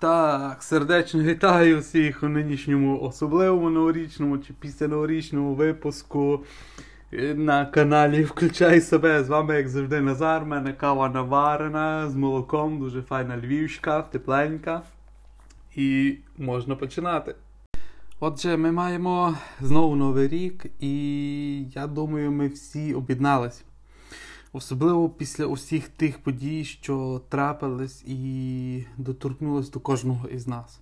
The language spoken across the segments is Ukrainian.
Так, сердечно вітаю всіх у нинішньому особливому новорічному чи після новорічному випуску е, на каналі Включай себе. З вами, як завжди, Назар. Мене кава наварена з молоком, дуже файна львівська, тепленька. І можна починати. Отже, ми маємо знову новий рік, і я думаю, ми всі об'єдналися. Особливо після усіх тих подій, що трапились і доторкнулись до кожного із нас.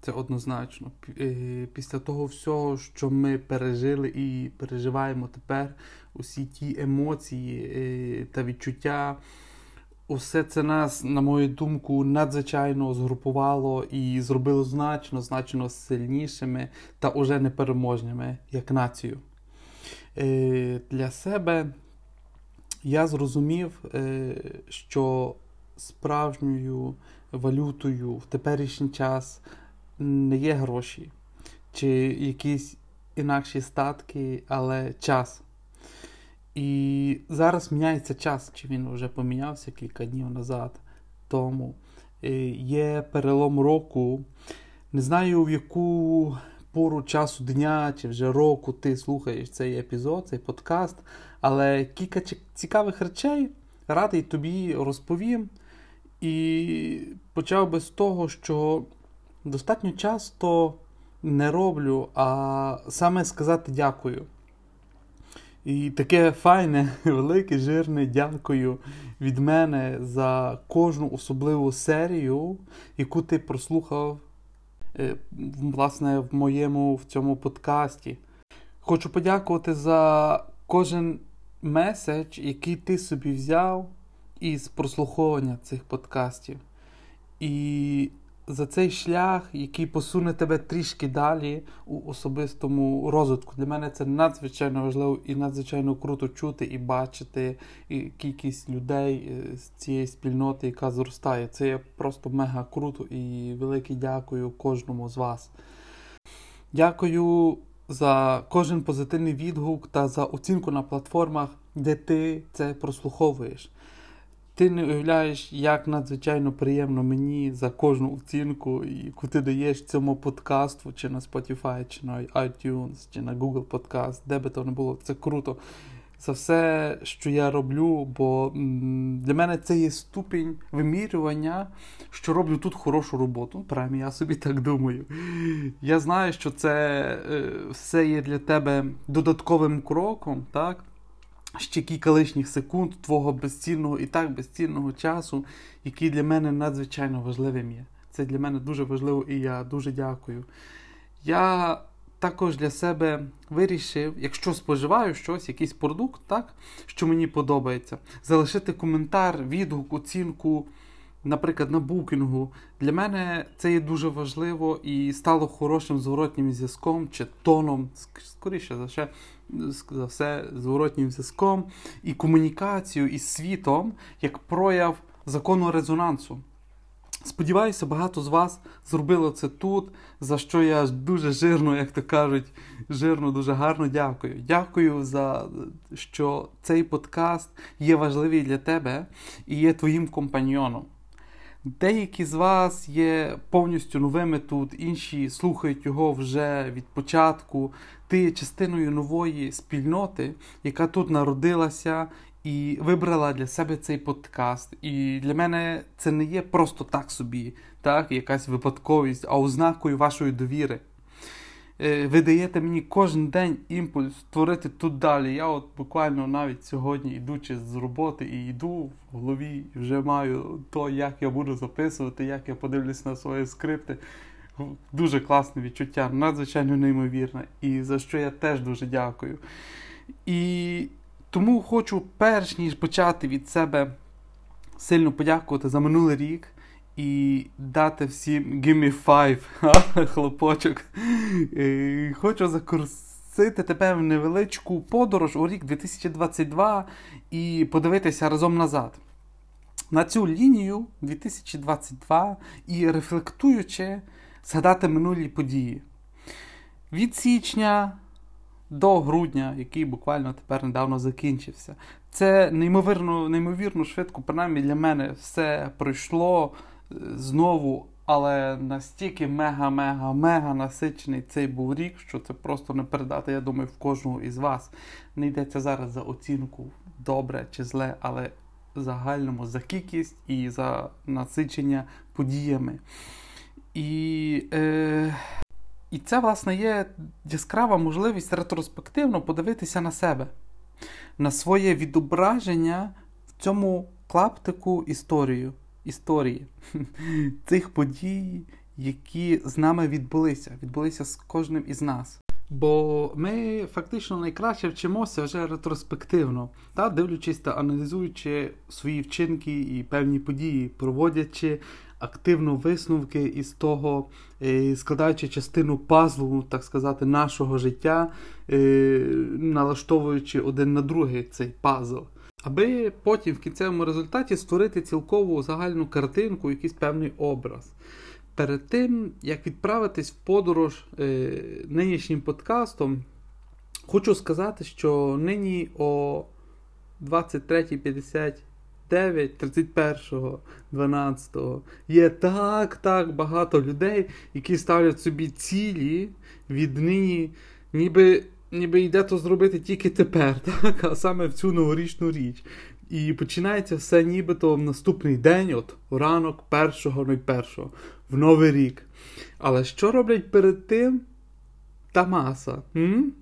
Це однозначно. Е, після того всього, що ми пережили і переживаємо тепер, усі ті емоції е, та відчуття, усе це нас, на мою думку, надзвичайно згрупувало і зробило значно, значно сильнішими та уже непереможними як націю. Е, для себе я зрозумів, е, що справжньою валютою в теперішній час не є гроші чи якісь інакші статки, але час. І зараз міняється час, чи він вже помінявся кілька днів назад. Тому е, є перелом року. Не знаю, в яку пору часу дня чи вже року ти слухаєш цей епізод, цей подкаст. Але кілька цікавих речей радий тобі розповім. І почав би з того, що достатньо часто не роблю, а саме сказати дякую. І таке файне, велике, жирне дякую від мене за кожну особливу серію, яку ти прослухав е, власне, в моєму в цьому подкасті. Хочу подякувати за кожен меседж, який ти собі взяв із прослуховування цих подкастів. І за цей шлях, який посуне тебе трішки далі у особистому розвитку. Для мене це надзвичайно важливо і надзвичайно круто чути і бачити і кількість людей е, з цієї спільноти, яка зростає. Це є просто мега круто і велике дякую кожному з вас. Дякую за кожен позитивний відгук та за оцінку на платформах, де ти це прослуховуєш. Ти не уявляєш, як надзвичайно приємно мені за кожну оцінку, яку ти даєш цьому подкасту, чи на Spotify, чи на iTunes, чи на Google Podcast, де би то не було. Це круто. За все, що я роблю, бо для мене це є ступінь вимірювання, що роблю тут хорошу роботу. Принаймні, я собі так думаю. Я знаю, що це е, все є для тебе додатковим кроком, так? Ще кілька лишніх секунд твого безцінного і так безцінного часу, який для мене надзвичайно важливим є. Це для мене дуже важливо і я дуже дякую. Я також для себе вирішив, якщо споживаю щось, якийсь продукт, так, що мені подобається, залишити коментар, відгук, оцінку. Наприклад, на букінгу для мене це є дуже важливо і стало хорошим зворотнім зв'язком чи тоном, скоріше за все, за все, зворотнім зв'язком і комунікацією із світом як прояв закону резонансу. Сподіваюся, багато з вас зробило це тут, за що я дуже жирно, як то кажуть, жирно, дуже гарно дякую. Дякую за що цей подкаст є важливий для тебе і є твоїм компаньйоном. Деякі з вас є повністю новими тут, інші слухають його вже від початку. Ти є частиною нової спільноти, яка тут народилася і вибрала для себе цей подкаст. І для мене це не є просто так собі, так, якась випадковість, а ознакою вашої довіри. Е, ви даєте мені кожен день імпульс створити тут далі. Я от буквально навіть сьогодні, йдучи з роботи і йду в голові, вже маю то, як я буду записувати, як я подивлюсь на свої скрипти. Дуже класне відчуття, надзвичайно неймовірне, і за що я теж дуже дякую. І тому хочу, перш ніж почати від себе сильно подякувати за минулий рік і дати всім give me five, хлопочок. Хочу закурсити тебе в невеличку подорож у рік 2022 і подивитися разом назад. На цю лінію 2022 і рефлектуючи, згадати минулі події. Від січня до грудня, який буквально тепер недавно закінчився. Це неймовірно неймовірно швидко, принаймні для мене все пройшло знову Але настільки мега-мега-мега насичений цей був рік, що це просто не передати, я думаю, в кожного із вас. Не йдеться зараз за оцінку добре чи зле, але в загальному за кількість і за насичення подіями. І е, і це, власне, є яскрава можливість ретроспективно подивитися на себе, на своє відображення в цьому клаптику історію, історії цих подій, які з нами відбулися, відбулися з кожним із нас. Бо ми фактично найкраще вчимося вже ретроспективно, та дивлячись та аналізуючи свої вчинки і певні події, проводячи активно висновки із того, е, складаючи частину пазлу, так сказати, нашого життя, е, налаштовуючи один на другий цей пазл. Аби потім в кінцевому результаті створити цілкову загальну картинку, якийсь певний образ. Перед тим, як відправитись в подорож е, нинішнім подкастом, хочу сказати, що нині о 23.59, 31.12 є так так багато людей, які ставлять собі цілі віднині, ніби ніби йде то зробити тільки тепер, так? а саме в цю новорічну річ. І починається все нібито в наступний день, от ранок 1.01 в Новий рік. Але що роблять перед тим? Та маса. М?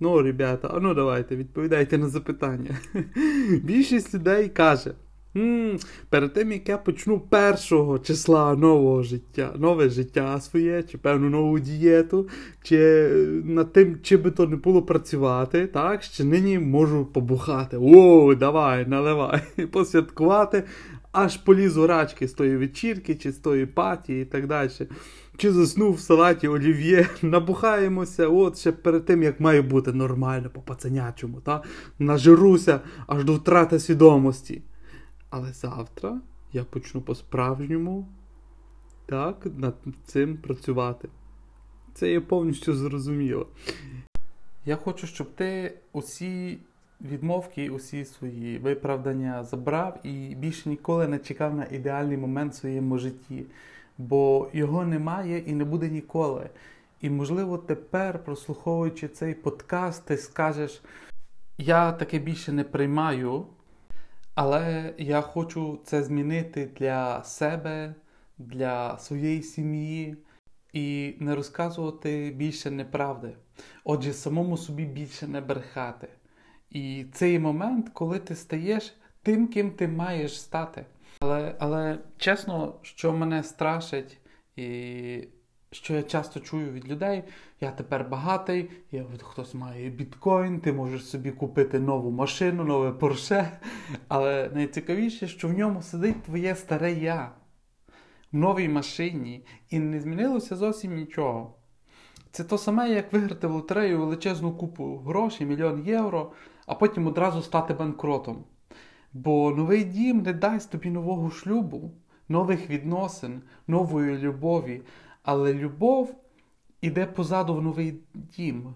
Ну, ребята, а ну давайте, відповідайте на запитання. Більшість людей каже. Перед тим, як я почну першого числа нового життя, нове життя своє, чи певну нову дієту, чи над тим, чи би то не було працювати, так, ще нині можу побухати. О, давай, наливай, посвяткувати, аж полізу рачки з тої вечірки, чи з тої паті і так далі. Чи заснув в салаті олів'є, набухаємося, от ще перед тим, як має бути нормально, по пацанячому, та? нажируся аж до втрати свідомості. Але завтра я почну по-справжньому так, над цим працювати. Це є повністю зрозуміло. Я хочу, щоб ти усі відмовки, усі свої виправдання забрав і більше ніколи не чекав на ідеальний момент в своєму житті, бо його немає і не буде ніколи. І, можливо, тепер, прослуховуючи цей подкаст, ти скажеш: я таке більше не приймаю. Але я хочу це змінити для себе, для своєї сім'ї і не розказувати більше неправди. Отже, самому собі більше не брехати. І цей момент, коли ти стаєш тим, ким ти маєш стати. Але але чесно, що мене страшить, і що я часто чую від людей, я тепер багатий, я, хтось має біткоін, ти можеш собі купити нову машину, нове порше. Але найцікавіше, що в ньому сидить твоє старе я в новій машині, і не змінилося зовсім нічого. Це то саме, як виграти в лотерею величезну купу грошей, мільйон євро, а потім одразу стати банкротом. Бо новий дім не дасть тобі нового шлюбу, нових відносин, нової любові. Але любов іде позаду в новий дім.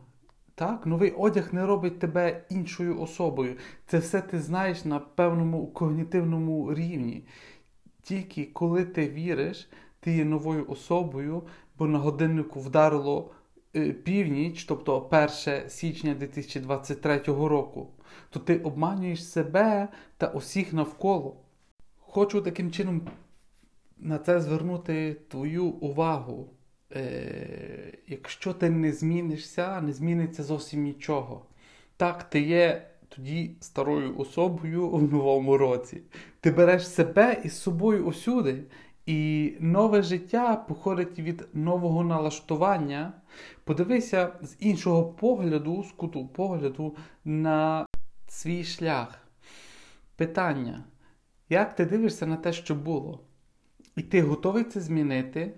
Так? Новий одяг не робить тебе іншою особою. Це все ти знаєш на певному когнітивному рівні. Тільки коли ти віриш, ти є новою особою, бо на годиннику вдарило е, північ, тобто 1 січня 2023 року, то ти обманюєш себе та усіх навколо. Хочу таким чином на це звернути твою увагу. Е, Якщо ти не змінишся, не зміниться зовсім нічого. Так, ти є тоді старою особою в новому році. Ти береш себе із собою усюди. І нове життя походить від нового налаштування. Подивися з іншого погляду, з куту погляду на свій шлях. Питання: як ти дивишся на те, що було? І ти готовий це змінити.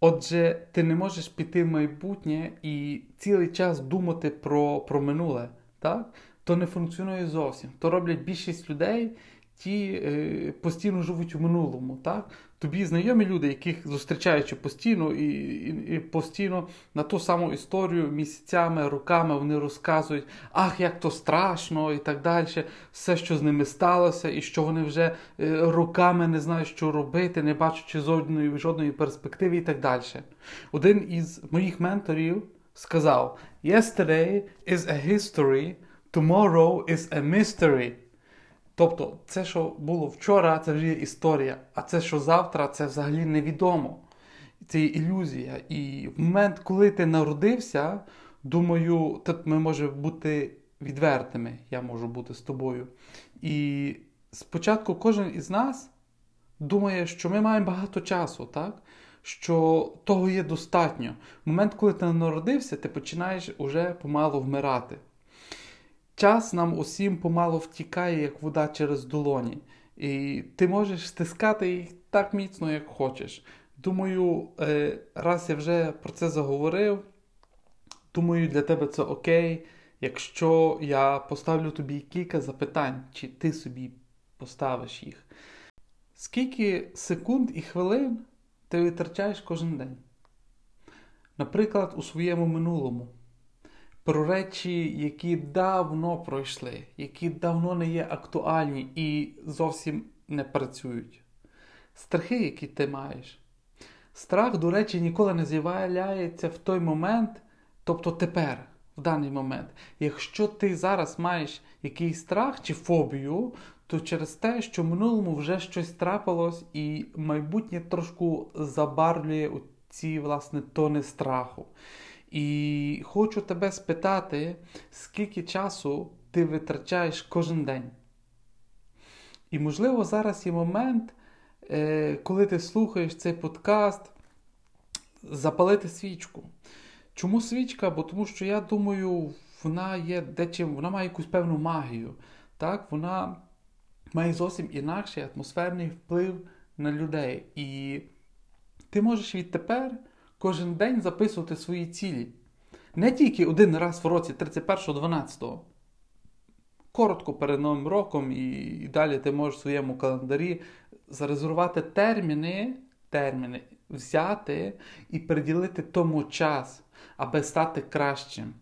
Отже, ти не можеш піти в майбутнє і цілий час думати про про минуле. так? То не функціонує зовсім. То роблять більшість людей, ті е, постійно живуть у минулому. так? Тобі знайомі люди, яких зустрічаючи постійно і, і, і постійно на ту саму історію місяцями, роками вони розказують, ах, як то страшно, і так далі, все, що з ними сталося, і що вони вже е, роками не знають, що робити, не бачачи жодної, жодної перспективи, і так далі. Один із моїх менторів сказав: Yesterday is a history, tomorrow is a mystery. Тобто, це, що було вчора, це вже є історія, а це, що завтра, це взагалі невідомо. Це ілюзія. І в момент, коли ти народився, думаю, тут ми можемо бути відвертими, я можу бути з тобою. І спочатку кожен із нас думає, що ми маємо багато часу, так? що того є достатньо. В момент, коли ти народився, ти починаєш уже помалу вмирати. Час нам усім помало втікає, як вода через долоні. І ти можеш стискати їх так міцно, як хочеш. Думаю, е, раз я вже про це заговорив, думаю, для тебе це окей. Якщо я поставлю тобі кілька запитань, чи ти собі поставиш їх. Скільки секунд і хвилин ти витрачаєш кожен день? Наприклад, у своєму минулому про речі, які давно пройшли, які давно не є актуальні і зовсім не працюють. Страхи, які ти маєш. Страх, до речі, ніколи не з'являється в той момент, тобто тепер, в даний момент. Якщо ти зараз маєш якийсь страх чи фобію, то через те, що в минулому вже щось трапилось, і майбутнє трошку забарвлює ці власне тони страху. І хочу тебе спитати, скільки часу ти витрачаєш кожен день. І, можливо, зараз є момент, е, коли ти слухаєш цей подкаст, запалити свічку. Чому свічка? Бо тому що я думаю, вона є дечим, вона має якусь певну магію. Так? Вона має зовсім інакший атмосферний вплив на людей. І ти можеш відтепер кожен день записувати свої цілі. Не тільки один раз в році 31.12. Коротко перед Новим роком, і далі ти можеш в своєму календарі зарезервувати терміни, терміни, взяти і приділити тому час, аби стати кращим.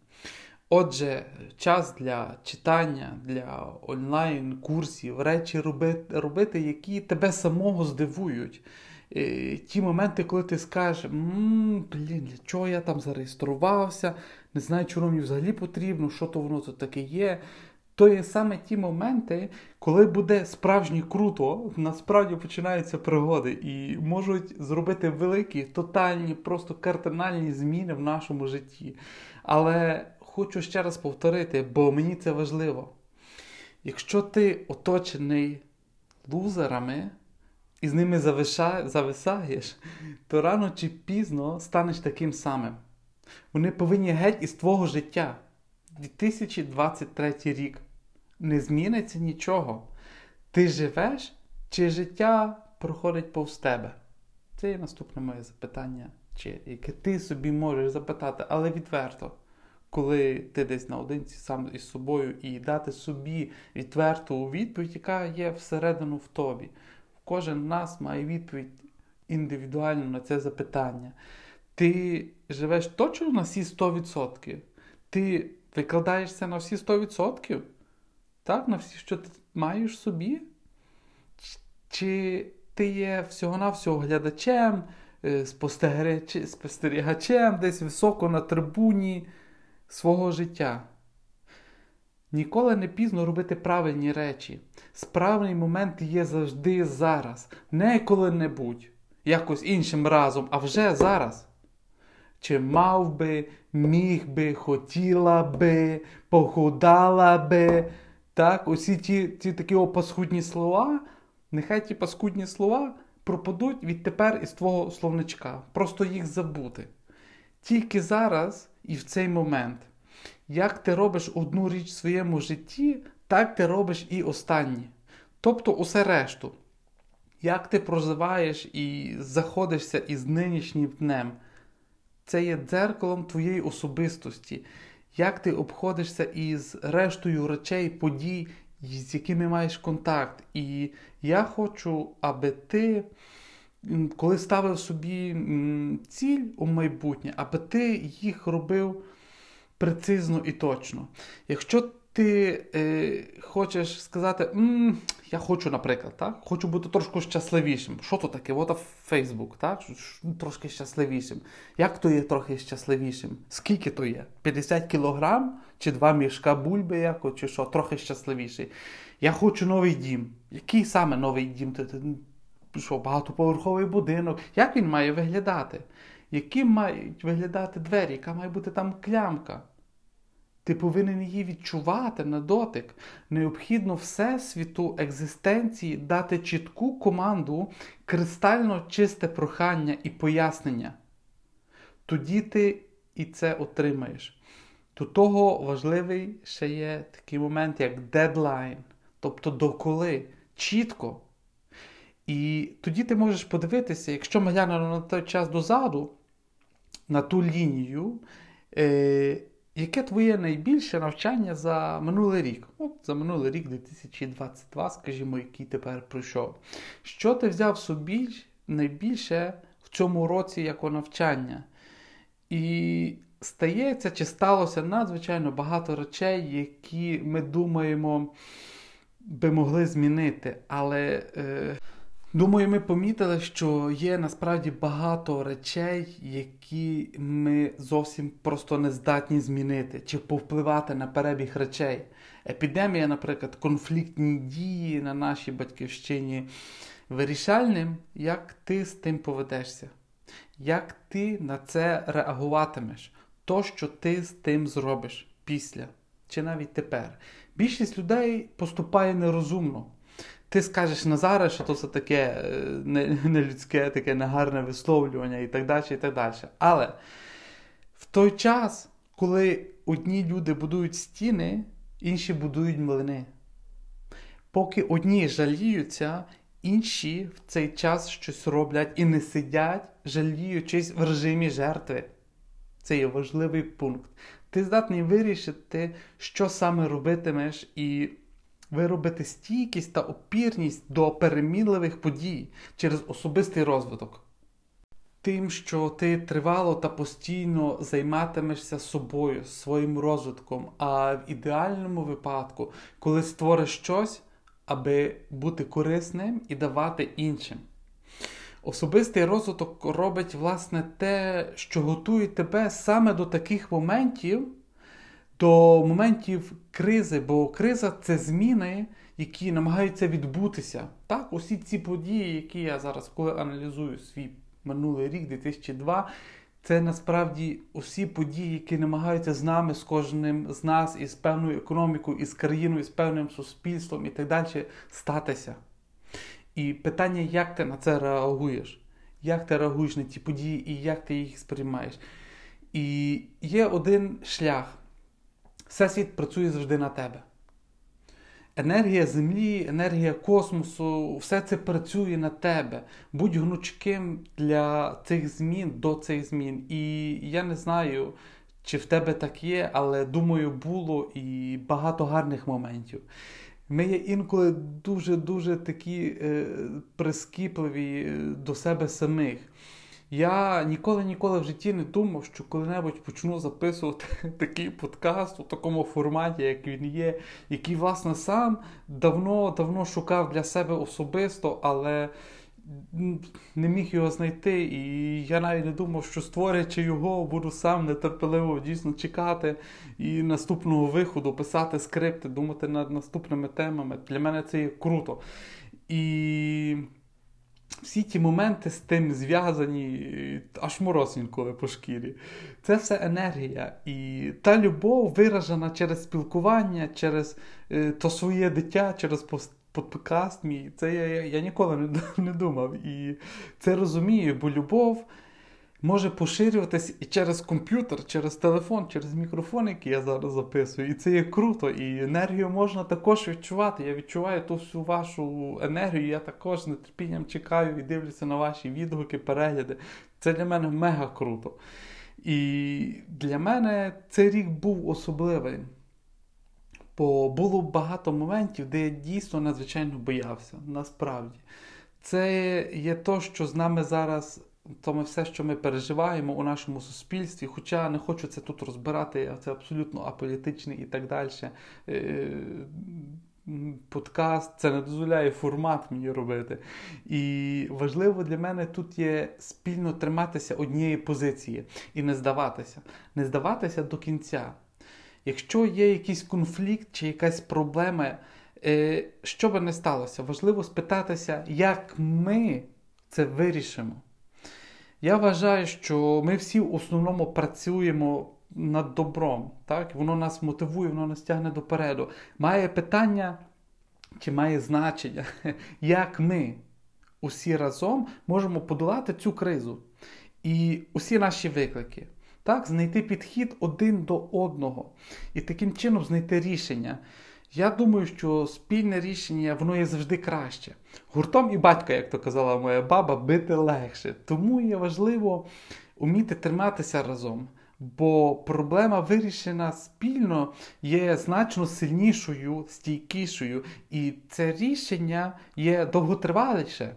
Отже, час для читання, для онлайн-курсів, речі робити, робити, які тебе самого здивують. Е, ті моменти, коли ти скажеш, блін, для чого я там зареєструвався, не знаю, чому мені взагалі потрібно, що то воно тут таке є. То є саме ті моменти, коли буде справжньо круто, насправді починаються пригоди і можуть зробити великі, тотальні, просто кардинальні зміни в нашому житті. Але хочу ще раз повторити, бо мені це важливо. Якщо ти оточений лузерами, і з ними зависаєш, то рано чи пізно станеш таким самим. Вони повинні геть із твого життя. 2023 рік. Не зміниться нічого. Ти живеш, чи життя проходить повз тебе? Це є наступне моє запитання, чи яке ти собі можеш запитати, але відверто, коли ти десь наодинці сам із собою і дати собі відверту відповідь, яка є всередину в тобі. Кожен нас має відповідь індивідуально на це запитання. Ти живеш точно на всі 100%. Ти викладаєшся на всі 100%? Так, на всі, що ти маєш собі? Чи ти є всього-навсього глядачем, е, спостерігачем десь високо на трибуні свого життя? Ніколи не пізно робити правильні речі. Справний момент є завжди зараз, не коли-небудь, якось іншим разом, а вже зараз. Чи мав би, міг би, хотіла би, похудала би. Так, Усі ті ті такі паскудні слова, нехай ті паскудні слова пропадуть відтепер із твого словничка. Просто їх забути. Тільки зараз і в цей момент. Як ти робиш одну річ в своєму житті, так ти робиш і останні. Тобто усе решту. Як ти проживаєш і заходишся із нинішнім днем, це є дзеркалом твоєї особистості. Як ти обходишся із рештою речей, подій, з якими маєш контакт. І я хочу, аби ти, коли ставив собі ціль у майбутнє, аби ти їх робив прецизно і точно. Якщо ти е, хочеш сказати, М, я хочу, наприклад, так? хочу бути трошки щасливішим. Що то таке? От Фейсбук, так? трошки щасливішим. Як то є трохи щасливішим? Скільки то є? 50 кілограм чи два мішка бульби, яко, чи що, трохи щасливіший. Я хочу новий дім. Який саме новий дім? Що, багатоповерховий будинок? Як він має виглядати? Яким мають виглядати двері? Яка має бути там клямка? Ти повинен її відчувати на дотик. Необхідно Всесвіту екзистенції дати чітку команду, кристально чисте прохання і пояснення. Тоді ти і це отримаєш. До того важливий ще є такий момент, як дедлайн, тобто доколи, чітко. І тоді ти можеш подивитися, якщо ми глянемо на той час дозаду, на ту лінію. Е, Яке твоє найбільше навчання за минулий рік? От За минулий рік 2022, скажімо, який тепер пройшов. Що ти взяв собі найбільше в цьому році як навчання? І стається чи сталося надзвичайно багато речей, які ми думаємо би могли змінити. Але. Е... Думаю, ми помітили, що є насправді багато речей, які ми зовсім просто не здатні змінити чи повпливати на перебіг речей. Епідемія, наприклад, конфліктні дії на нашій батьківщині вирішальним, як ти з тим поведешся, як ти на це реагуватимеш, то, що ти з тим зробиш після чи навіть тепер. Більшість людей поступає нерозумно ти скажеш Назаре, що то це таке е, нелюдське, таке негарне висловлювання і так далі. і так далі. Але в той час, коли одні люди будують стіни, інші будують млини. Поки одні жаліються, інші в цей час щось роблять і не сидять, жаліючись в режимі жертви. Це є важливий пункт. Ти здатний вирішити, що саме робитимеш, і виробити стійкість та опірність до перемінливих подій через особистий розвиток. Тим, що ти тривало та постійно займатимешся собою, своїм розвитком, а в ідеальному випадку, коли створиш щось, аби бути корисним і давати іншим. Особистий розвиток робить, власне, те, що готує тебе саме до таких моментів до моментів кризи, бо криза це зміни, які намагаються відбутися. Так, усі ці події, які я зараз, коли аналізую свій минулий рік, 2002, це насправді усі події, які намагаються з нами, з кожним з нас, із певною економікою, із країною, з певним суспільством і так далі статися. І питання, як ти на це реагуєш? Як ти реагуєш на ці події і як ти їх сприймаєш? І є один шлях. Всесвіт працює завжди на тебе. Енергія Землі, енергія космосу, все це працює на тебе. Будь гнучким для цих змін до цих змін. І я не знаю, чи в тебе так є, але думаю, було і багато гарних моментів. Ми є інколи дуже-дуже такі е, прискіпливі е, до себе самих. Я ніколи-ніколи в житті не думав, що коли-небудь почну записувати такий подкаст у такому форматі, як він є, який, власне, сам давно-давно шукав для себе особисто, але не міг його знайти. І я навіть не думав, що створюючи його, буду сам нетерпеливо дійсно чекати і наступного виходу писати скрипти, думати над наступними темами. Для мене це є круто. І всі ті моменти з тим зв'язані, аж мороз інколи по шкірі. Це все енергія. І та любов виражена через спілкування, через е, то своє дитя, через подкаст мій. Це я, я, я ніколи не, не думав. І це розумію, бо любов може поширюватись і через комп'ютер, через телефон, через мікрофон, який я зараз записую. І це є круто. І енергію можна також відчувати. Я відчуваю ту всю вашу енергію. Я також з нетерпінням чекаю і дивлюся на ваші відгуки, перегляди. Це для мене мега круто. І для мене цей рік був особливий. бо було багато моментів, де я дійсно надзвичайно боявся. Насправді, це є то, що з нами зараз. То ми все, що ми переживаємо у нашому суспільстві, хоча не хочу це тут розбирати, це абсолютно аполітичний і так далі. Е, подкаст, це не дозволяє формат мені робити. І важливо для мене тут є спільно триматися однієї позиції і не здаватися. Не здаватися до кінця. Якщо є якийсь конфлікт чи якась проблема, е, що би не сталося, важливо спитатися, як ми це вирішимо. Я вважаю, що ми всі в основному працюємо над добром. Так? Воно нас мотивує, воно нас тягне допереду. Має питання, чи має значення, як ми усі разом можемо подолати цю кризу і усі наші виклики. Так, Знайти підхід один до одного і таким чином знайти рішення. Я думаю, що спільне рішення воно є завжди краще. Гуртом і батька, як то казала моя баба, бити легше. Тому є важливо вміти триматися разом. Бо проблема вирішена спільно є значно сильнішою, стійкішою, і це рішення є довготриваліше.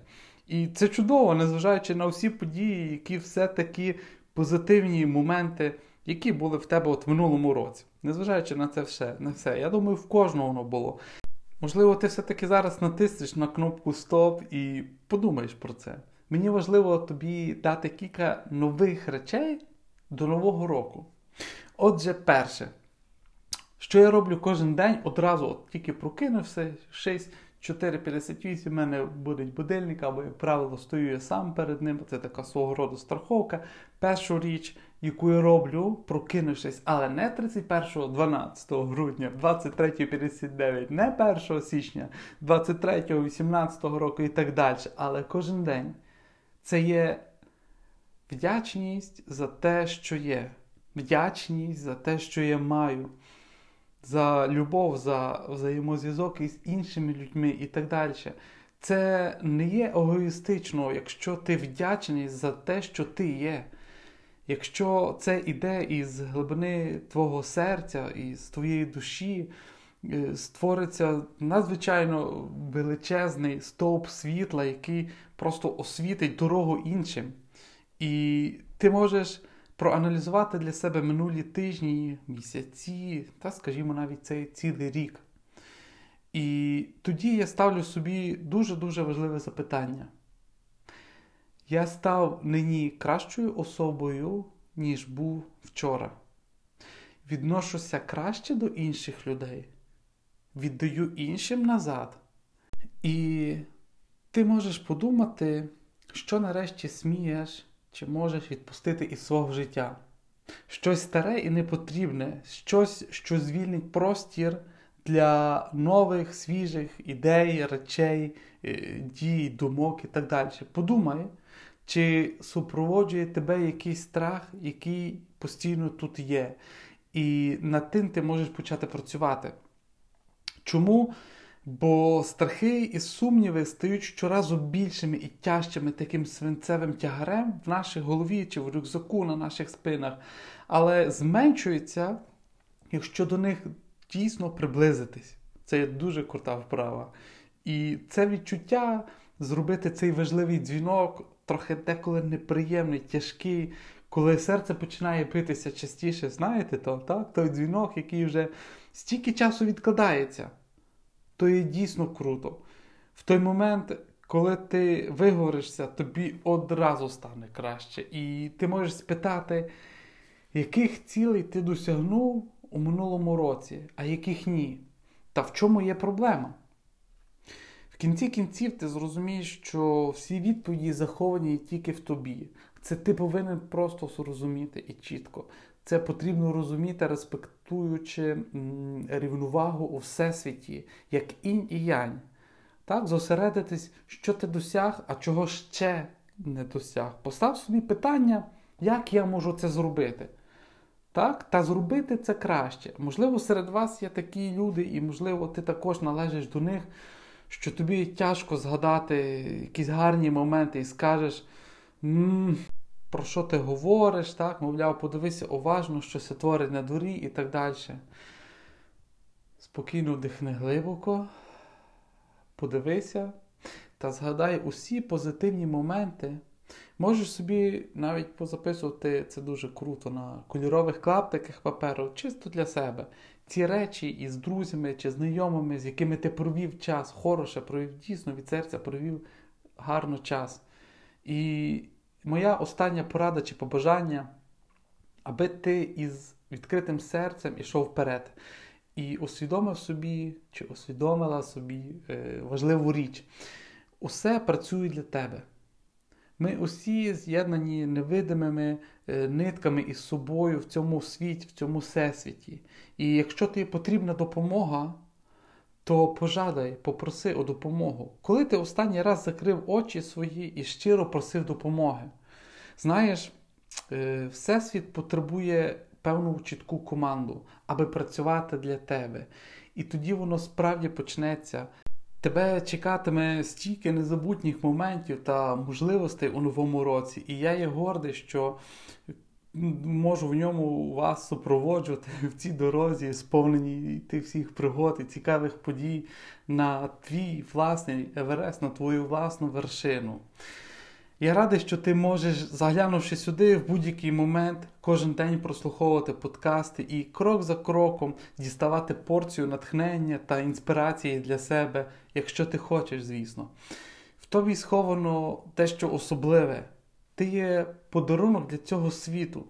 І це чудово, незважаючи на всі події, які все-таки позитивні моменти, які були в тебе от в минулому році. Незважаючи на це все, на все. Я думаю, в кожного воно було. Можливо, ти все-таки зараз натиснеш на кнопку Стоп і подумаєш про це. Мені важливо тобі дати кілька нових речей до Нового року. Отже, перше, що я роблю кожен день, одразу от тільки прокинувся, 6, 4.58 в мене буде будильник, або, як правило, стою я сам перед ним. Це така свого роду страховка. Першу річ, яку я роблю, прокинувшись, але не 31, 12 грудня, 23.59, не 1 січня, 23, 18 року і так далі. Але кожен день це є вдячність за те, що є. Вдячність за те, що я маю, за любов, за взаємозв'язок із іншими людьми і так далі. Це не є егоїстично, якщо ти вдячний за те, що ти є. Якщо це іде із глибини твого серця, із твоєї душі, е, створиться надзвичайно величезний стовп світла, який просто освітить дорогу іншим. І ти можеш проаналізувати для себе минулі тижні, місяці, та, скажімо, навіть цей цілий рік. І тоді я ставлю собі дуже-дуже важливе запитання. Я став нині кращою особою, ніж був вчора. Відношуся краще до інших людей, віддаю іншим назад. І ти можеш подумати, що нарешті смієш чи можеш відпустити із свого життя. Щось старе і непотрібне, щось, що звільнить простір для нових, свіжих ідей, речей, е, дій, думок і так далі. Подумай, чи супроводжує тебе якийсь страх, який постійно тут є. І над тим ти можеш почати працювати. Чому? Бо страхи і сумніви стають щоразу більшими і тяжчими таким свинцевим тягарем в нашій голові чи в рюкзаку на наших спинах, але зменшуються, якщо до них дійсно приблизитись. Це є дуже крута вправа. І це відчуття зробити цей важливий дзвінок, трохи деколи неприємний, тяжкий, коли серце починає битися частіше, знаєте, то, так? той дзвінок, який вже стільки часу відкладається то є дійсно круто. В той момент, коли ти виговоришся, тобі одразу стане краще. І ти можеш спитати, яких цілей ти досягнув у минулому році, а яких ні. Та в чому є проблема? В кінці кінців ти зрозумієш, що всі відповіді заховані тільки в тобі. Це ти повинен просто зрозуміти і чітко. Це потрібно розуміти, респектуючи рівновагу у всесвіті, як інь і янь. Так, Зосередитись, що ти досяг, а чого ще не досяг. Постав собі питання, як я можу це зробити. Так? Та зробити це краще. Можливо, серед вас є такі люди, і, можливо, ти також належиш до них, що тобі тяжко згадати якісь гарні моменти і скажеш. Про що ти говориш, так, мовляв, подивися уважно, що се творить на дворі і так далі. Спокійно вдихни глибоко, подивися та згадай усі позитивні моменти. Можеш собі навіть позаписувати це дуже круто на кольорових клаптиках паперу, чисто для себе. Ці речі із друзями чи знайомими, з якими ти провів час, хороше, провів дійсно від серця, провів гарно час. І моя остання порада чи побажання, аби ти із відкритим серцем ішов вперед і усвідомив собі чи усвідомила собі е, важливу річ. Усе працює для тебе. Ми усі з'єднані невидимими е, нитками із собою в цьому світі, в цьому всесвіті. І якщо тобі потрібна допомога, то пожадай, попроси о допомогу. Коли ти останній раз закрив очі свої і щиро просив допомоги, знаєш, е, Всесвіт потребує певну чітку команду, аби працювати для тебе. І тоді воно справді почнеться. Тебе чекатиме стільки незабутніх моментів та можливостей у новому році. І я є гордий, що можу в ньому вас супроводжувати в цій дорозі, сповнені тих всіх пригод і цікавих подій на твій власний Еверест, на твою власну вершину. Я радий, що ти можеш, заглянувши сюди, в будь-який момент кожен день прослуховувати подкасти і крок за кроком діставати порцію натхнення та інспірації для себе, якщо ти хочеш, звісно. В тобі сховано те, що особливе. Ти є подарунок для цього світу.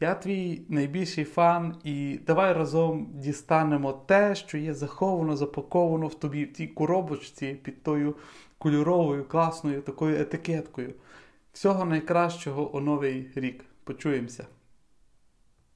Я твій найбільший фан, і давай разом дістанемо те, що є заховано, запаковано в тобі в тій коробочці під тою кольоровою, класною такою етикеткою. Всього найкращого у новий рік. Почуємося!